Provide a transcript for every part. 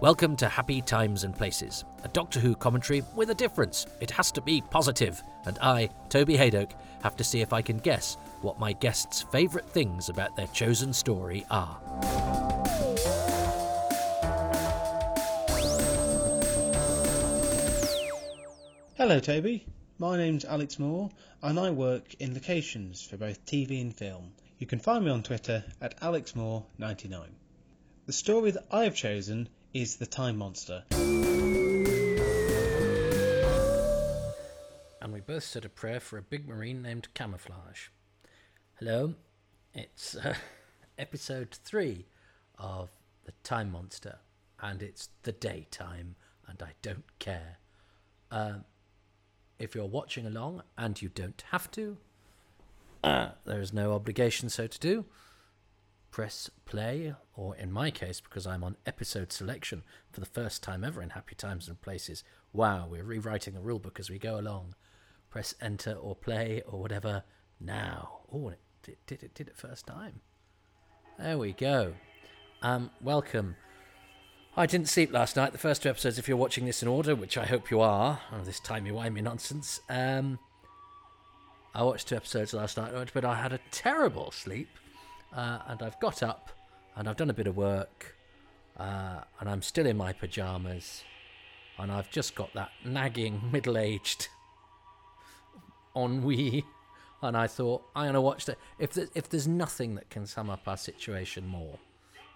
Welcome to Happy Times and Places, a Doctor Who commentary with a difference. It has to be positive, and I, Toby Hadoke, have to see if I can guess what my guests' favourite things about their chosen story are. Hello, Toby. My name's Alex Moore, and I work in locations for both TV and film. You can find me on Twitter at AlexMoore99. The story that I have chosen is The Time Monster. And we both said a prayer for a big marine named Camouflage. Hello, it's uh, episode three of The Time Monster, and it's the daytime, and I don't care. Um, if you're watching along, and you don't have to, uh, there is no obligation so to do press play, or in my case, because I'm on episode selection for the first time ever in Happy Times and Places. Wow, we're rewriting the rulebook as we go along. Press enter or play or whatever now. Oh, it did, did it did it first time. There we go. Um, welcome. I didn't sleep last night. The first two episodes, if you're watching this in order, which I hope you are, oh, this timey-wimey nonsense. Um, I watched two episodes last night, but I had a terrible sleep uh, and I've got up and I've done a bit of work uh, and I'm still in my pajamas and I've just got that nagging middle-aged ennui and I thought I'm gonna watch that. If there's, if there's nothing that can sum up our situation more,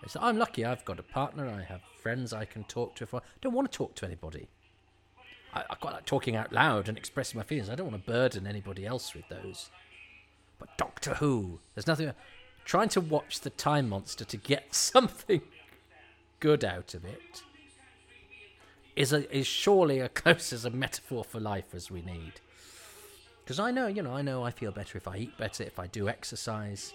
it's I'm lucky. I've got a partner. I have friends I can talk to. If I don't want to talk to anybody, I, I quite like talking out loud and expressing my feelings. I don't want to burden anybody else with those. But Doctor Who, there's nothing trying to watch the Time Monster to get something good out of it is a, is surely as close as a metaphor for life as we need. Because I know, you know, I know I feel better if I eat better, if I do exercise.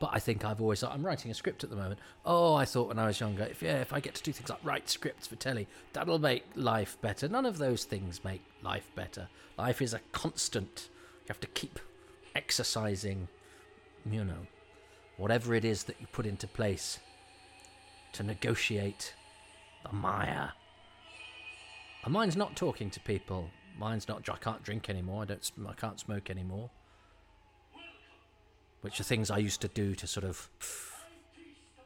But I think I've always I'm writing a script at the moment. Oh, I thought when I was younger, if yeah, if I get to do things like write scripts for telly, that'll make life better. None of those things make life better. Life is a constant. You have to keep exercising, you know, whatever it is that you put into place to negotiate the mire. And mine's not talking to people. Mine's not. I can't drink anymore. I don't. I can't smoke anymore. Which are things I used to do to sort of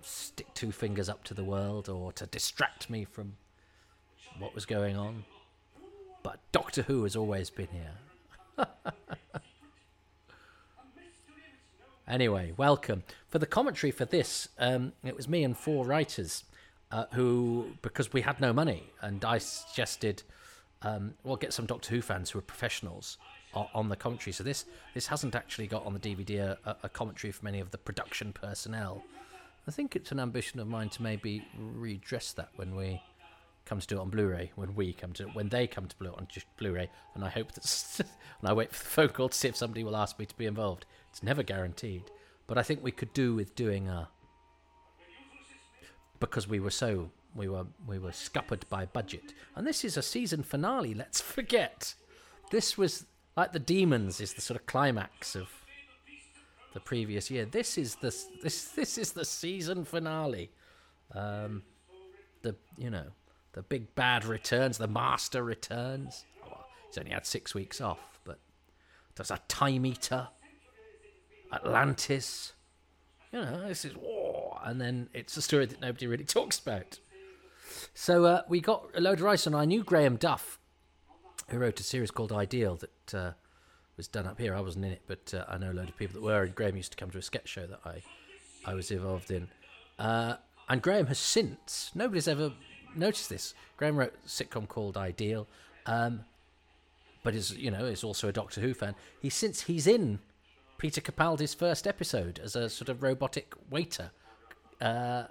stick two fingers up to the world or to distract me from what was going on. But Doctor Who has always been here. Anyway, welcome. For the commentary for this, um, it was me and four writers uh, who, because we had no money, and I suggested, um, well, get some Doctor Who fans who are professionals on, the commentary. So this this hasn't actually got on the DVD a, a commentary from any of the production personnel. I think it's an ambition of mine to maybe redress that when we come to do it on Blu-ray. When we come to when they come to it on just Blu-ray, and I hope that and I wait for the phone call to see if somebody will ask me to be involved. It's never guaranteed, but I think we could do with doing a because we were so we were we were scuppered by budget, and this is a season finale. Let's forget this was like the demons is the sort of climax of the previous year. This is the this this is the season finale. Um, the you know the big bad returns. The master returns. Oh, he's only had six weeks off, but there's a time eater. Atlantis. You know, this is war, and then it's a story that nobody really talks about. So uh, we got a load of rice, and I knew Graham Duff, who wrote a series called Ideal that uh, was done up here. I wasn't in it, but uh, I know a load of people that were. And Graham used to come to a sketch show that I, I was involved in. Uh, and Graham has since nobody's ever noticed this. Graham wrote a sitcom called Ideal, um, but is you know is also a Doctor Who fan. He since he's in Peter Capaldi's first episode as a sort of robotic waiter. Uh,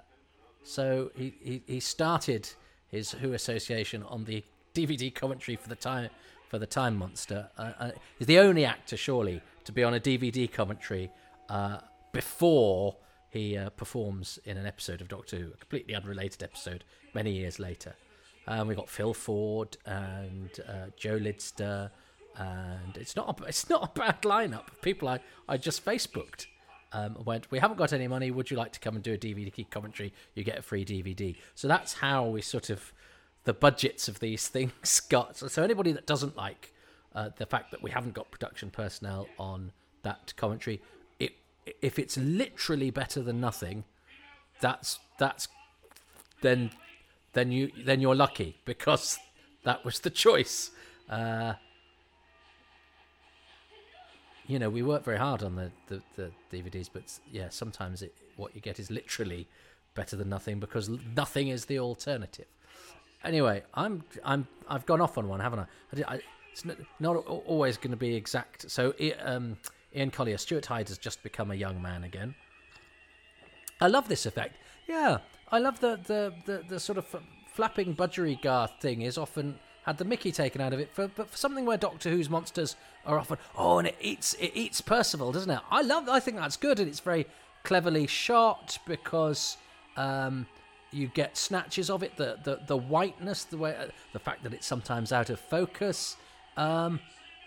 so he, he, he started his Who association on the DVD commentary for the time for the Time Monster. Uh, uh, he's the only actor, surely, to be on a DVD commentary uh, before he uh, performs in an episode of Doctor Who, a completely unrelated episode, many years later. Um, we got Phil Ford and uh, Joe Lidster and it's not a, it's not a bad lineup of people I, I just Facebooked. um, went, "We haven't got any money. Would you like to come and do a DVD commentary? You get a free DVD." So that's how we sort of the budgets of these things got. So, so anybody that doesn't like uh, the fact that we haven't got production personnel on that commentary, if it's literally better than nothing, that's that's then then you then you're lucky because that was the choice. Uh, you know, we work very hard on the, the, the DVDs, but yeah, sometimes it, what you get is literally better than nothing because nothing is the alternative. Anyway, I'm I'm I've gone off on one, haven't I? I, I it's not always going to be exact. So, um, Ian Collier, Stuart Hyde has just become a young man again. I love this effect. Yeah, I love the the the, the sort of flapping budgerigar thing is often had the Mickey taken out of it. For, but for something where Doctor Who's monsters are often oh, and it eats it eats Percival, doesn't it? I love. I think that's good, and it's very cleverly shot because um, you get snatches of it. The the the whiteness, the way, the fact that it's sometimes out of focus. Um,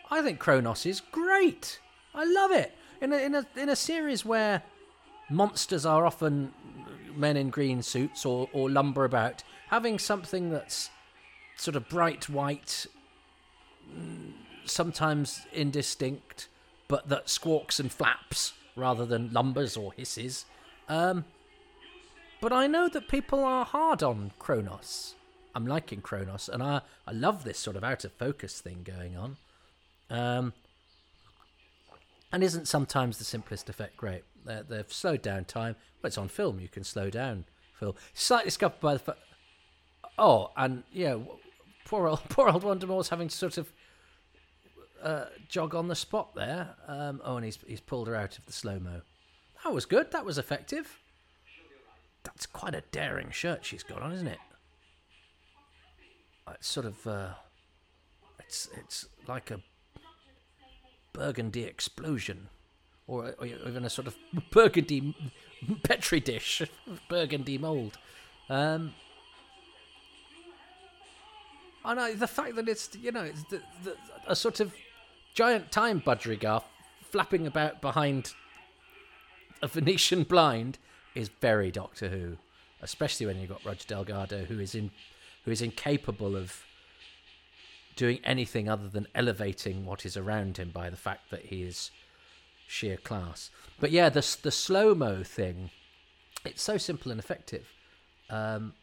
I think Kronos is great. I love it in a in a in a series where monsters are often men in green suits or or lumber about. Having something that's sort of bright white, sometimes indistinct, but that squawks and flaps rather than lumbers or hisses. Um, but I know that people are hard on Kronos. I'm liking Kronos, and I, I love this sort of out of focus thing going on. Um, and isn't sometimes the simplest effect great? they they've slowed down time. Well, it's on film. You can slow down film. Slightly scuppered by the. Fa- oh, and yeah, poor old poor old Wanda Moore's having to sort of uh, jog on the spot there. Um, oh, and he's he's pulled her out of the slow mo. That was good. That was effective. That's quite a daring shirt she's got on, isn't it? It's sort of uh, it's it's like a burgundy explosion, or, or even a sort of burgundy petri dish, burgundy mold. Um, I know the fact that it's you know it's the, the, a sort of giant time budgerigar flapping about behind a Venetian blind is very Doctor Who, especially when you've got Roger Delgado, who is in, who is incapable of doing anything other than elevating what is around him by the fact that he is sheer class. But yeah, the the slow mo thing, it's so simple and effective, um,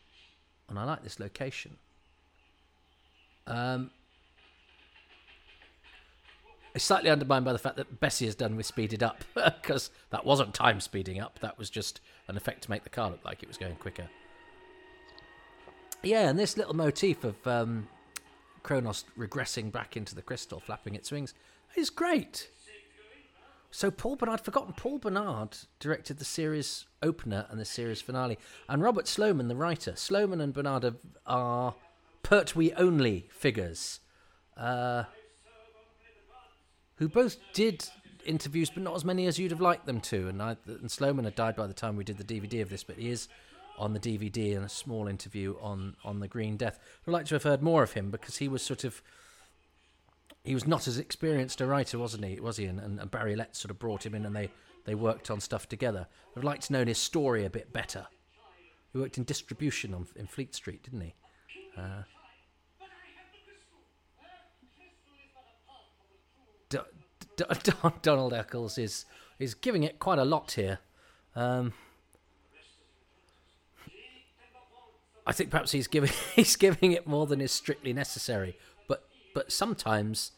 and I like this location. Um, it's slightly undermined by the fact that Bessie has done with speeded up because that wasn't time speeding up. That was just an effect to make the car look like it was going quicker. Yeah, and this little motif of um, Kronos regressing back into the crystal, flapping its wings, is great. So Paul Bernard, forgotten Paul Bernard directed the series opener and the series finale, and Robert Sloman, the writer. Sloman and Bernard are, are Pertwee only figures. Uh, who both did interviews, but not as many as you'd have liked them to. And, I, and Sloman had died by the time we did the DVD of this, but he is on the DVD in a small interview on on the Green Death. I'd like to have heard more of him because he was sort of he was not as experienced a writer, wasn't he? Was he? And, and Barry Letts sort of brought him in, and they they worked on stuff together. I'd like to know his story a bit better. He worked in distribution on in Fleet Street, didn't he? Uh, Donald Eccles is is giving it quite a lot here. Um, I think perhaps he's giving he's giving it more than is strictly necessary. But but sometimes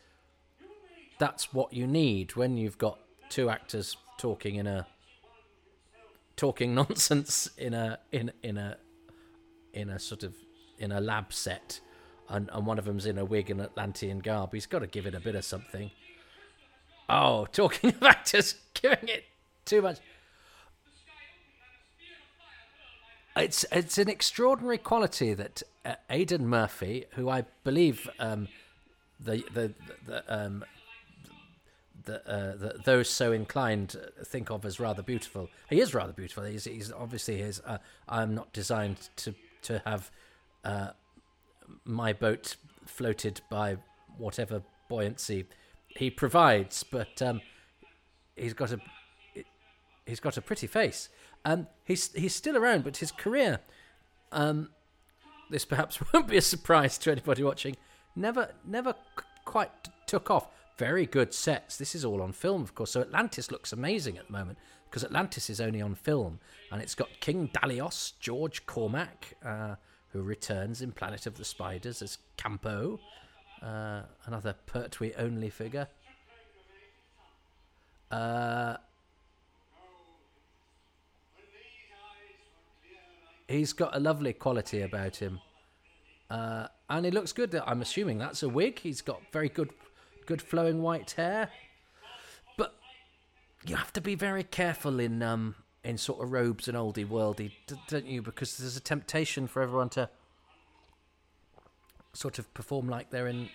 that's what you need when you've got two actors talking in a talking nonsense in a in in a in a sort of in a lab set and, and one of them's in a wig and Atlantean garb. He's got to give it a bit of something. Oh, talking of actors giving it too much. It's it's an extraordinary quality that uh, Aidan Murphy, who I believe um, the the the um, the, uh, the, those so inclined think of as rather beautiful. He is rather beautiful. He's, he's obviously his. Uh, I'm not designed to to have uh, my boat floated by whatever buoyancy he provides, but um, he's got a he's got a pretty face. Um, he's he's still around, but his career, um, this perhaps won't be a surprise to anybody watching. Never never c- quite took off. Very good sets. This is all on film, of course. So Atlantis looks amazing at the moment because Atlantis is only on film, and it's got King Dalios, George Cormack, uh, who returns in Planet of the Spiders as K'anpo, uh, another Pertwee only figure. Uh, he's got a lovely quality about him, uh, and he looks good. I'm assuming that's a wig. He's got very good, good flowing white hair. But you have to be very careful in um in sort of robes and oldie worldy, don't you? Because there's a temptation for everyone to sort of perform like they're in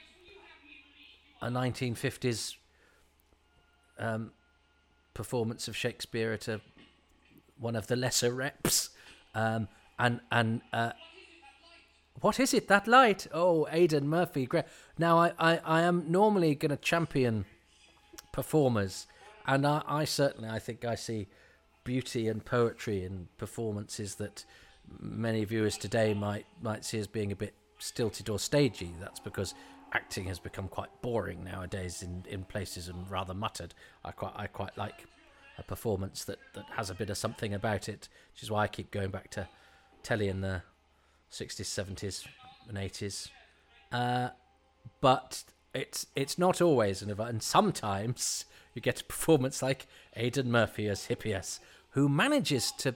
a 1950s um, performance of Shakespeare at a one of the lesser reps. Um, and and uh, what is it? That light? Oh, Aidan Murphy. Great. Now I, I, I am normally going to champion performers, and I, I certainly I think I see beauty and poetry in performances that many viewers today might might see as being a bit stilted or stagey. That's because acting has become quite boring nowadays in, in places and rather muttered. I quite I quite like a performance that, that has a bit of something about it, which is why I keep going back to telly in the 60s, 70s, and 80s. Uh, but it's it's not always an event, and sometimes you get a performance like Aidan Murphy as Hippias, who manages to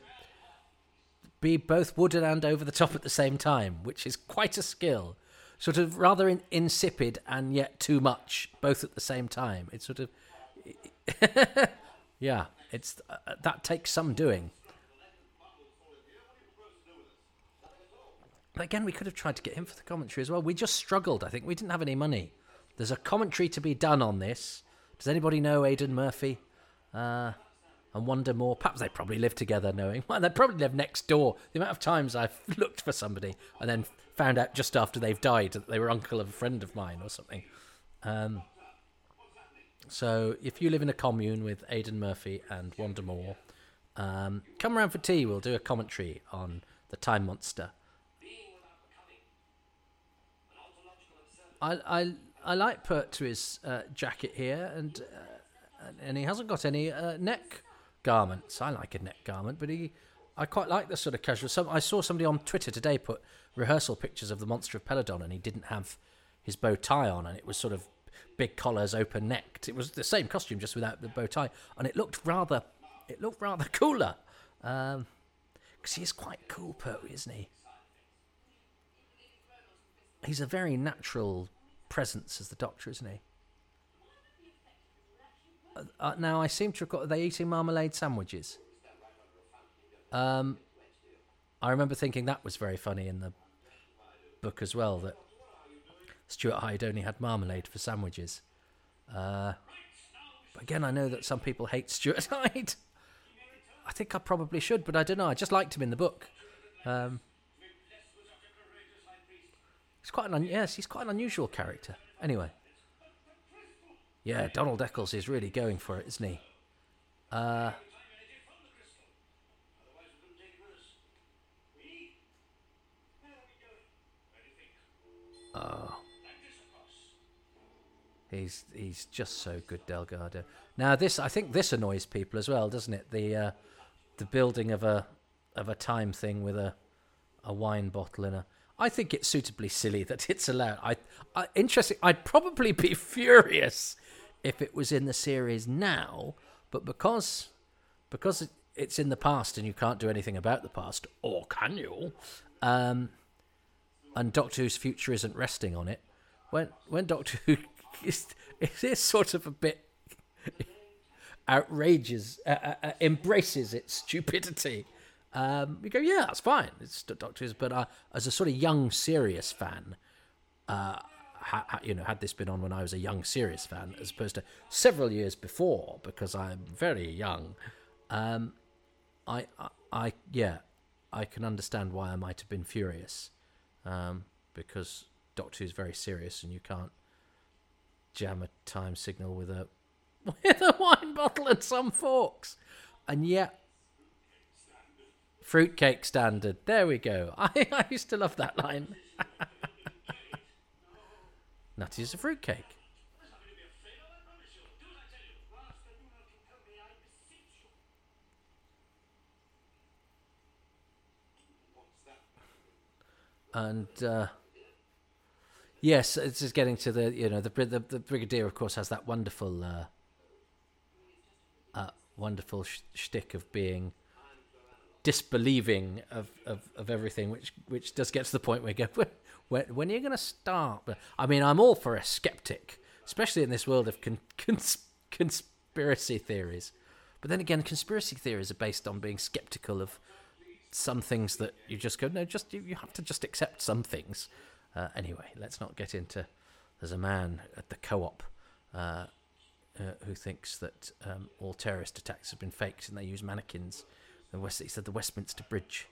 be both wooden and over the top at the same time, which is quite a skill. Sort of rather in, insipid and yet too much, both at the same time. It's sort of, yeah, it's uh, that takes some doing. But again, we could have tried to get him for the commentary as well. We just struggled. I think we didn't have any money. There's a commentary to be done on this. Does anybody know Aidan Murphy? Uh, and Wanda Moore. Perhaps they probably live together, knowing. Well, they probably live next door. The amount of times I've looked for somebody and then found out just after they've died that they were uncle of a friend of mine or something. Um, so if you live in a commune with Aidan Murphy and Wanda Moore, um, come around for tea. We'll do a commentary on the Time Monster. I I I like Pertwee's uh, jacket here, and uh, and he hasn't got any uh, neck garments. I like a neck garment, but he I quite like the sort of casual. Some I saw somebody on Twitter today put rehearsal pictures of the Monster of Peladon, and he didn't have his bow tie on, and it was sort of big collars, open necked. It was the same costume, just without the bow tie, and it looked rather it looked rather cooler. Um, because he is quite cool, Pertwee, isn't he? He's a very natural presence as the Doctor, isn't he? Uh, uh, now I seem to recall. Are they eating marmalade sandwiches? Um, I remember thinking that was very funny in the book as well. That Stuart Hyde only had marmalade for sandwiches. Uh, but again, I know that some people hate Stuart Hyde. I think I probably should, but I don't know. I just liked him in the book. Um, he's quite an un- yes, he's quite an unusual character. Anyway, yeah, Donald Eccles is really going for it, isn't he? Uh, oh, he's he's just so good, Delgado. Now this, I think this annoys people as well, doesn't it? The uh, the building of a of a time thing with a a wine bottle in a. I think it's suitably silly that it's allowed. I, I interesting. I'd probably be furious if it was in the series now, but because because it, it's in the past and you can't do anything about the past, or can you? Um, and Doctor Who's future isn't resting on it. When when Doctor Who is, is sort of a bit outrageous, uh, uh, uh, embraces its stupidity. Um, we go, yeah, that's fine. It's Doctor Who's, but uh, as a sort of young, serious fan, uh, ha, ha, you know, had this been on when I was a young, serious fan, as opposed to several years before, because I'm very young, um, I, I, I, yeah, I can understand why I might have been furious, um, because Doctor Who's very serious, and you can't jam a time signal with a with a wine bottle and some forks. and yet fruitcake standard. There we go. I, I used to love that line. Nutty is a fruitcake. And uh, yes, this is getting to the you know the the, the brigadier of course has that wonderful uh, uh, wonderful sh- shtick of being disbelieving of, of, of everything, which which does get to the point where you go, when, when are you going to start? I mean, I'm all for a skeptic, especially in this world of con- cons- conspiracy theories. But then again, conspiracy theories are based on being skeptical of some things that you just go, no, just you, you have to just accept some things. Uh, anyway, let's not get into. There's a man at the co-op uh, uh, who thinks that um, all terrorist attacks have been faked and they use mannequins. The West, he said the Westminster Bridge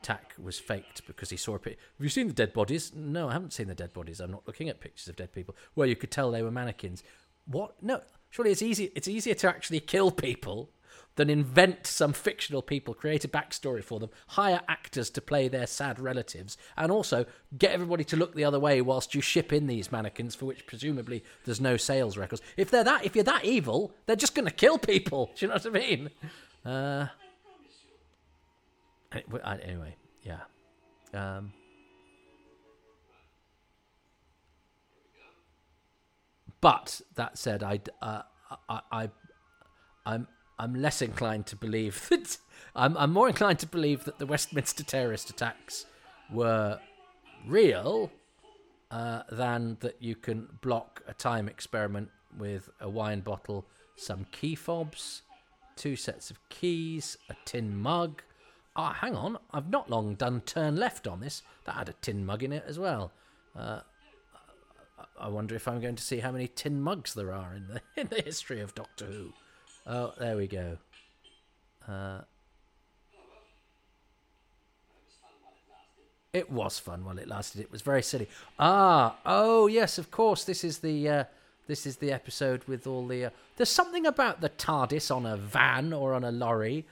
attack was faked because he saw a picture. Have you seen the dead bodies? No, I haven't seen the dead bodies. I'm not looking at pictures of dead people. Well, you could tell they were mannequins. What? No, surely it's easy. It's easier to actually kill people than invent some fictional people, create a backstory for them, hire actors to play their sad relatives, and also get everybody to look the other way whilst you ship in these mannequins for which presumably there's no sales records. If they're that, if you're that evil, they're just going to kill people. Do you know what I mean? Uh, anyway, yeah. Um, but that said, I, uh, I, I, I'm I'm less inclined to believe that I'm, I'm more inclined to believe that the Westminster terrorist attacks were real uh, than that you can block a time experiment with a wine bottle, some key fobs, two sets of keys, a tin mug. Ah, oh, hang on, I've not long done turn left on this. That had a tin mug in it as well. Uh, I wonder if I'm going to see how many tin mugs there are in the in the history of Doctor Who. Oh, there we go. Uh, it was fun while it lasted. It was very silly. Ah, oh yes, of course. This is the uh, this is the episode with all the. Uh, there's something about the TARDIS on a van or on a lorry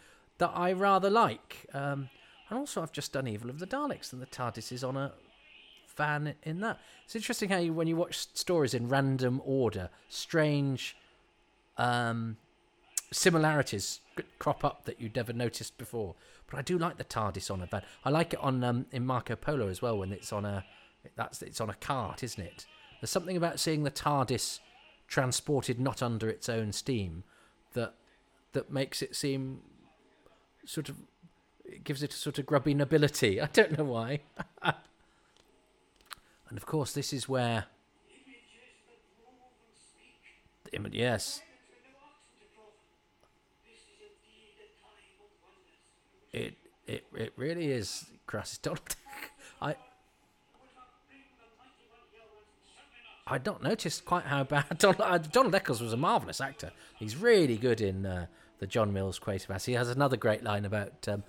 that I rather like. Um, and also, I've just done Evil of the Daleks, and the TARDIS is on a van in that. It's interesting how you, when you watch stories in random order, strange um, similarities crop up that you'd never noticed before. But I do like the TARDIS on a van. I like it on um, in Marco Polo as well when it's on a that's it's on a cart, isn't it? There's something about seeing the TARDIS transported not under its own steam that that makes it seem sort of it gives it a sort of grubby nobility. I don't know why. and of course, this is where. Yes, It it it really is Crassus Donald. I I'd not noticed quite how bad Donald, Donald Eccles was a marvelous actor. He's really good in uh, the John Mills Quatermass. He has another great line about um,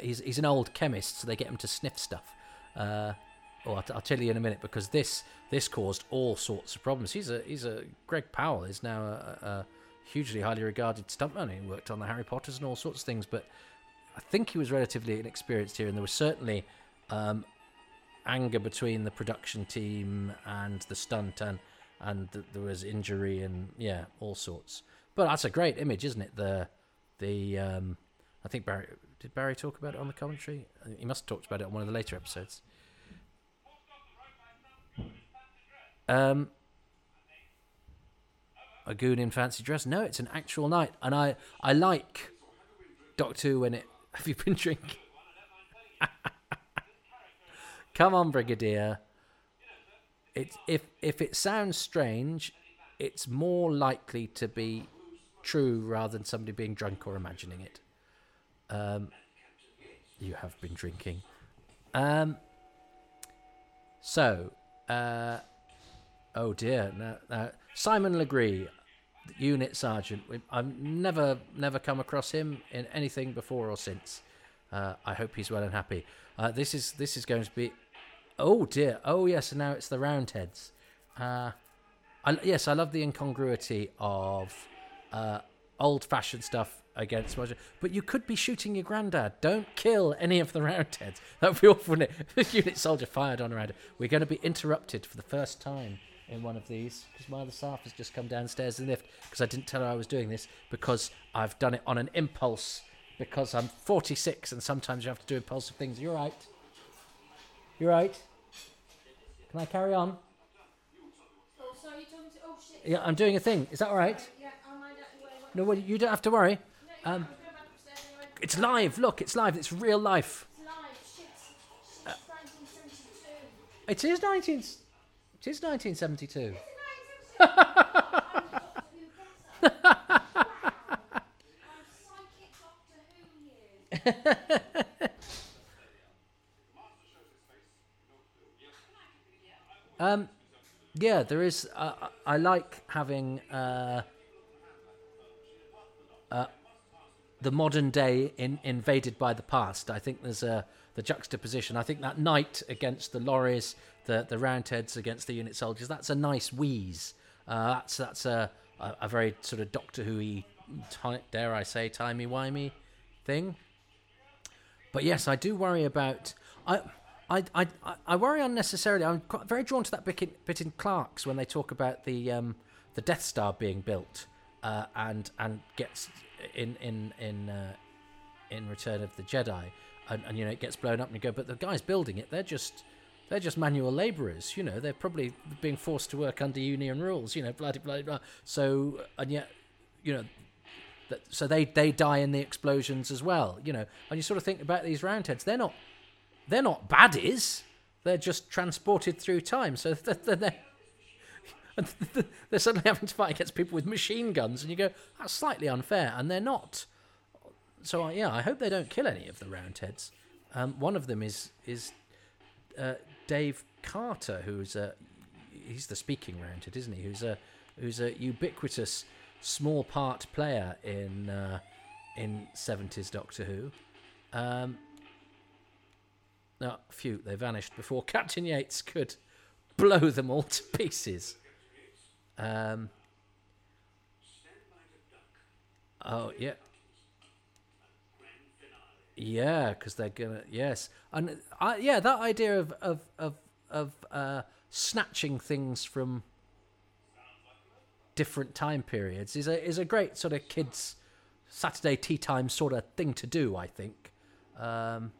he's he's an old chemist, so they get him to sniff stuff. Uh, oh, I'll, I'll, tell you in a minute because this this caused all sorts of problems. He's a he's a Greg Powell is now a, a hugely highly regarded stuntman. He worked on the Harry Potters and all sorts of things, but I think he was relatively inexperienced here, and there was certainly um, anger between the production team and the stunt, and and th- there was injury and yeah, all sorts. But that's a great image, isn't it? The the um, I think Barry did Barry talk about it on the commentary. He must have talked about it on one of the later episodes. Um, a goon in fancy dress? No, it's an actual knight, and I I like Doctor Who when it have you been drinking? Come on, Brigadier. It's if if it sounds strange, it's more likely to be true rather than somebody being drunk or imagining it. Um, you have been drinking. Um, so, uh, oh dear, now, now Simon Legree, unit sergeant. I've never never come across him in anything before or since. Uh, I hope he's well and happy. Uh, this is this is going to be. Oh dear. Oh yes. And now it's the Roundheads. Uh, I, yes, I love the incongruity of uh, old-fashioned stuff against Roger. But you could be shooting your granddad. Don't kill any of the roundheads. That would be awful. wouldn't it? Unit soldier fired on a roundhead. We're going to be interrupted for the first time in one of these because my other staff has just come downstairs in the lift because I didn't tell her I was doing this because I've done it on an impulse because I'm 46 and sometimes you have to do impulsive things. You're right. You're right. Can I carry on? Oh, sorry, you told me to. Oh shit. Yeah, I'm doing a thing. Is that all right? Yeah, I'll mind out the way. No, well, you don't have to worry. Um. It's live. Look, it's live. It's real life. 1972. It is 19. It is 1972. Um, yeah, there is. Uh, I like having uh, uh, the modern day in, invaded by the past. I think there's a the juxtaposition. I think that knight against the lorries, the the roundheads against the unit soldiers. That's a nice wheeze. Uh, that's that's a, a a very sort of Doctor Who-y, ti- dare I say, timey wimey thing. But yes, I do worry about. I, I, I, I- I worry unnecessarily. I'm quite, very drawn to that bit in, bit in Clerks when they talk about the um, the Death Star being built uh, and and gets in in in uh, in Return of the Jedi, and, and you know it gets blown up, and you go, but the guys building it, they're just they're just manual labourers. You know, they're probably being forced to work under union rules. You know, blah blah blah. blah. So and yet, you know, that, so they they die in the explosions as well. You know, and you sort of think about these roundheads. They're not they're not baddies. They're just transported through time. So they're, they're, they're, suddenly having to fight against people with machine guns, and you go, that's slightly unfair. And they're not. So uh, yeah, I hope they don't kill any of the roundheads. Um, one of them is is uh, Dave Carter, who's a he's the speaking roundhead, isn't he? Who's a who's a ubiquitous small part player in uh, in seventies Doctor Who. Um, no, phew, they vanished before Captain Yates could blow them all to pieces. Um, oh, yeah. Yeah, because they're gonna yes, and I yeah that idea of of of of uh, snatching things from different time periods is a is a great sort of kids Saturday tea time sort of thing to do. I think. Um,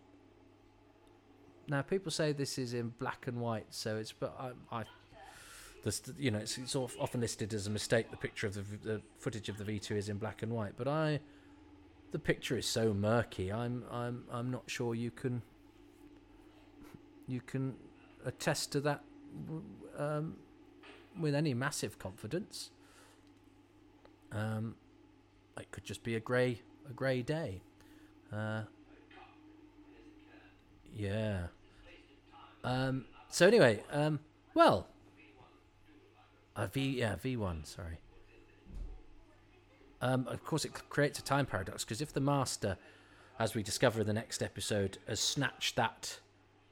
now people say this is in black and white, so it's but I, I this you know it's, it's often listed as a mistake. The picture of the, the footage of the V two is in black and white, but I the picture is so murky. I'm I'm I'm not sure you can you can attest to that um, with any massive confidence. Um, it could just be a grey a grey day. Uh, yeah. Um, so anyway, um, well, V yeah V one sorry. Um, of course, it creates a time paradox because if the master, as we discover in the next episode, has snatched that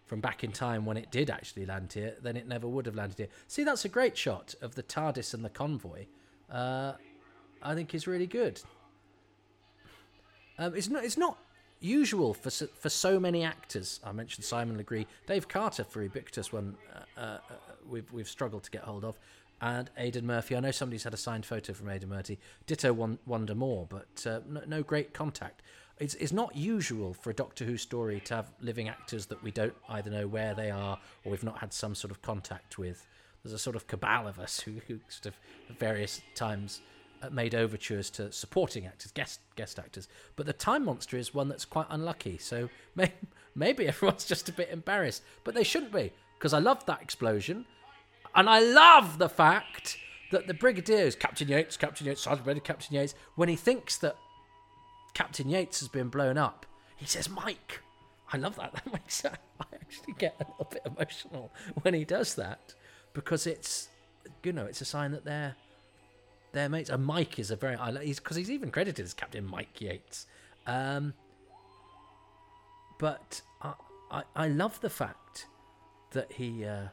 from back in time when it did actually land here, then it never would have landed here. See, that's a great shot of the TARDIS and the convoy. Uh, I think is really good. Um, it's not. It's not usual for so, for so many actors. I mentioned Simon Legree, Dave Carter for Ubiquitous one. Uh, uh, uh, we've we've struggled to get hold of, and Aidan Murphy. I know somebody's had a signed photo from Aidan Murphy. Ditto Wanda Moore, but uh, no, no great contact. It's it's not usual for a Doctor Who story to have living actors that we don't either know where they are or we've not had some sort of contact with. There's a sort of cabal of us who, who sort of at various times uh, made overtures to supporting actors, guest guest actors. But the Time Monster is one that's quite unlucky. So may, maybe everyone's just a bit embarrassed, but they shouldn't be because I love that explosion, and I love the fact that the Brigadier is Captain Yates, Captain Yates, Sergeant Major Captain Yates. When he thinks that Captain Yates has been blown up, he says Mike. I love that. That makes I actually get a little bit emotional when he does that because it's you know it's a sign that they're their mates. And Mike is a very I he's because he's even credited as Captain Mike Yates. Um, but I, I I love the fact that he uh,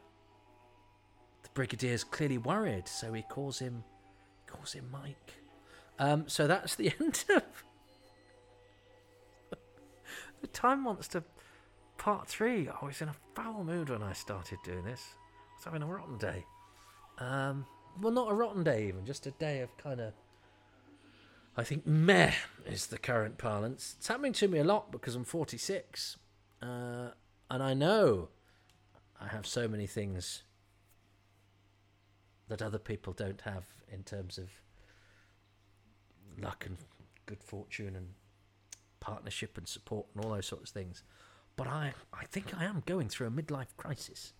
Brigadier's clearly worried, so he calls him calls him Mike. Um, so that's the end of The Time Monster Part 3. I was in a foul mood when I started doing this. I was having a rotten day. Um, well, not a rotten day, even, just a day of kind of. I think meh is the current parlance. It's happening to me a lot because I'm 46. Uh, and I know I have so many things that other people don't have in terms of luck and good fortune and partnership and support and all those sorts of things. But I, I think I am going through a midlife crisis.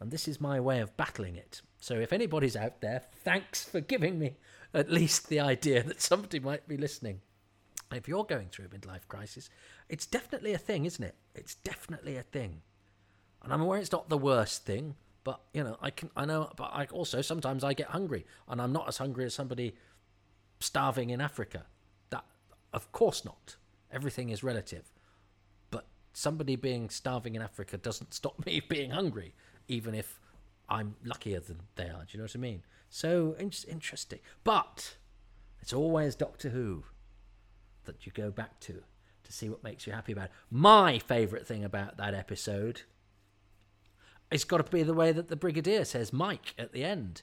And this is my way of battling it. So if anybody's out there, thanks for giving me at least the idea that somebody might be listening. If you're going through a midlife crisis, it's definitely a thing, isn't it? It's definitely a thing. And I'm aware it's not the worst thing, but you know, I can I know but I also sometimes I get hungry and I'm not as hungry as somebody starving in Africa. That of course not. Everything is relative. But somebody being starving in Africa doesn't stop me being hungry, even if I'm luckier than they are. Do you know what I mean? So in- interesting. But it's always Doctor Who that you go back to to see what makes you happy about it. My favourite thing about that episode it's got to be the way that the brigadier says Mike at the end.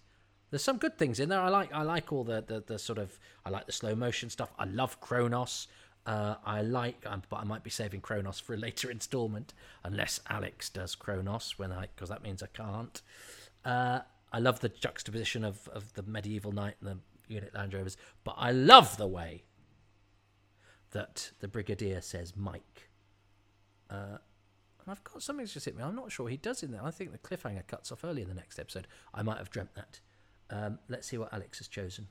There's some good things in there. I like I like all the the, the sort of I like the slow motion stuff. I love Kronos. Uh, I like, um, but I might be saving Kronos for a later instalment, unless Alex does Kronos when I, because that means I can't. Uh, I love the juxtaposition of of the medieval knight and the unit Land Rovers, but I love the way that the brigadier says Mike. Uh, and I've got something just hit me. I'm not sure he does in there. I think the cliffhanger cuts off early in the next episode. I might have dreamt that. Um, let's see what Alex has chosen.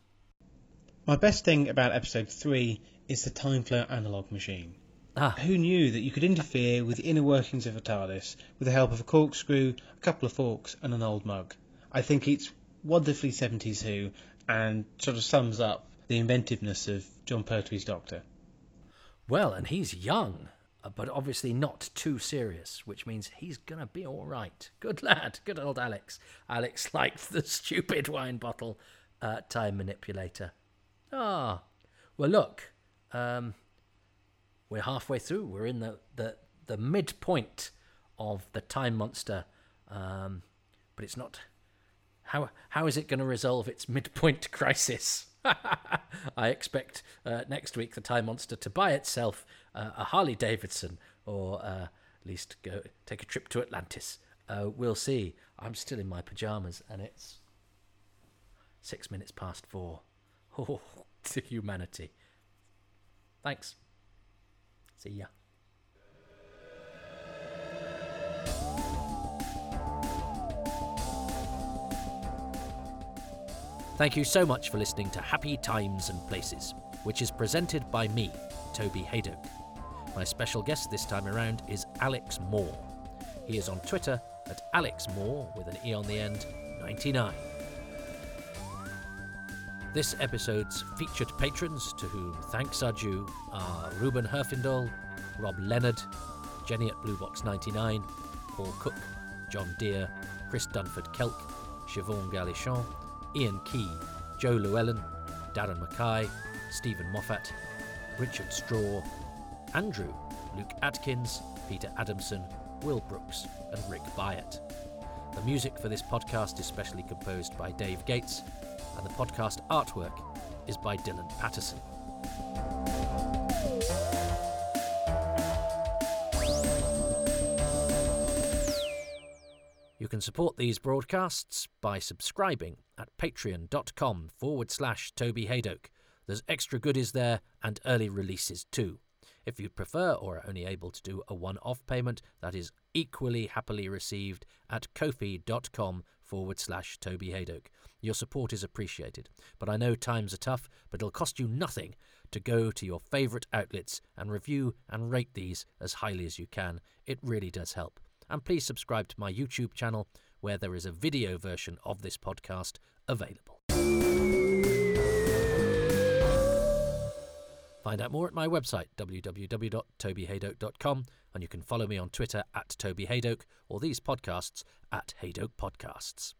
My best thing about episode 3 is the time flow analog machine. Ah, Who knew that you could interfere with the inner workings of a TARDIS with the help of a corkscrew, a couple of forks, and an old mug? I think it's wonderfully 70s Who and sort of sums up the inventiveness of Jon Pertwee's Doctor. well, and he's young, but obviously not too serious, which means he's gonna be all right. Good lad, good old Alex. Alex liked the stupid wine bottle uh, time manipulator. Ah, well, look, um, we're halfway through. We're in the the the midpoint of the time monster, um, but it's not. How how is it going to resolve its midpoint crisis? I expect uh, next week the time monster to buy itself uh, a Harley Davidson, or uh, at least go take a trip to Atlantis. Uh, we'll see. I'm still in my pajamas, and it's six minutes past four. Oh, to humanity. Thanks. See ya. Thank you so much for listening to Happy Times and Places, which is presented by me, Toby Hadoke. My special guest this time around is Alex Moore. He is on Twitter at Alex Moore with an E on the end, 99. This episode's featured patrons, to whom thanks are due, are Ruben Herfindahl, Rob Leonard, Jenny at Bluebox99, Paul Cook, John Deere, Chris Dunford Kelk, Siobhan Galichon, Ian Key, Joe Llewellyn, Darren Mackay, Stephen Moffat, Richard Straw, Andrew, Luke Atkins, Peter Adamson, Will Brooks, and Rick Byatt. The music for this podcast is specially composed by Dave Gates, and the podcast artwork is by Dylan Patterson. You can support these broadcasts by subscribing at patreon.com forward slash Toby Hadoke. There's extra goodies there and early releases too. If you'd prefer or are only able to do a one off payment, that is equally happily received at kofi.com forward slash Toby Hadoke. Your support is appreciated, but I know times are tough, but it'll cost you nothing to go to your favourite outlets and review and rate these as highly as you can. It really does help. And please subscribe to my YouTube channel where there is a video version of this podcast available. Find out more at my website, www.tobyhadoke.com, and you can follow me on Twitter at Toby Hadoke or these podcasts at Hadoke Podcasts.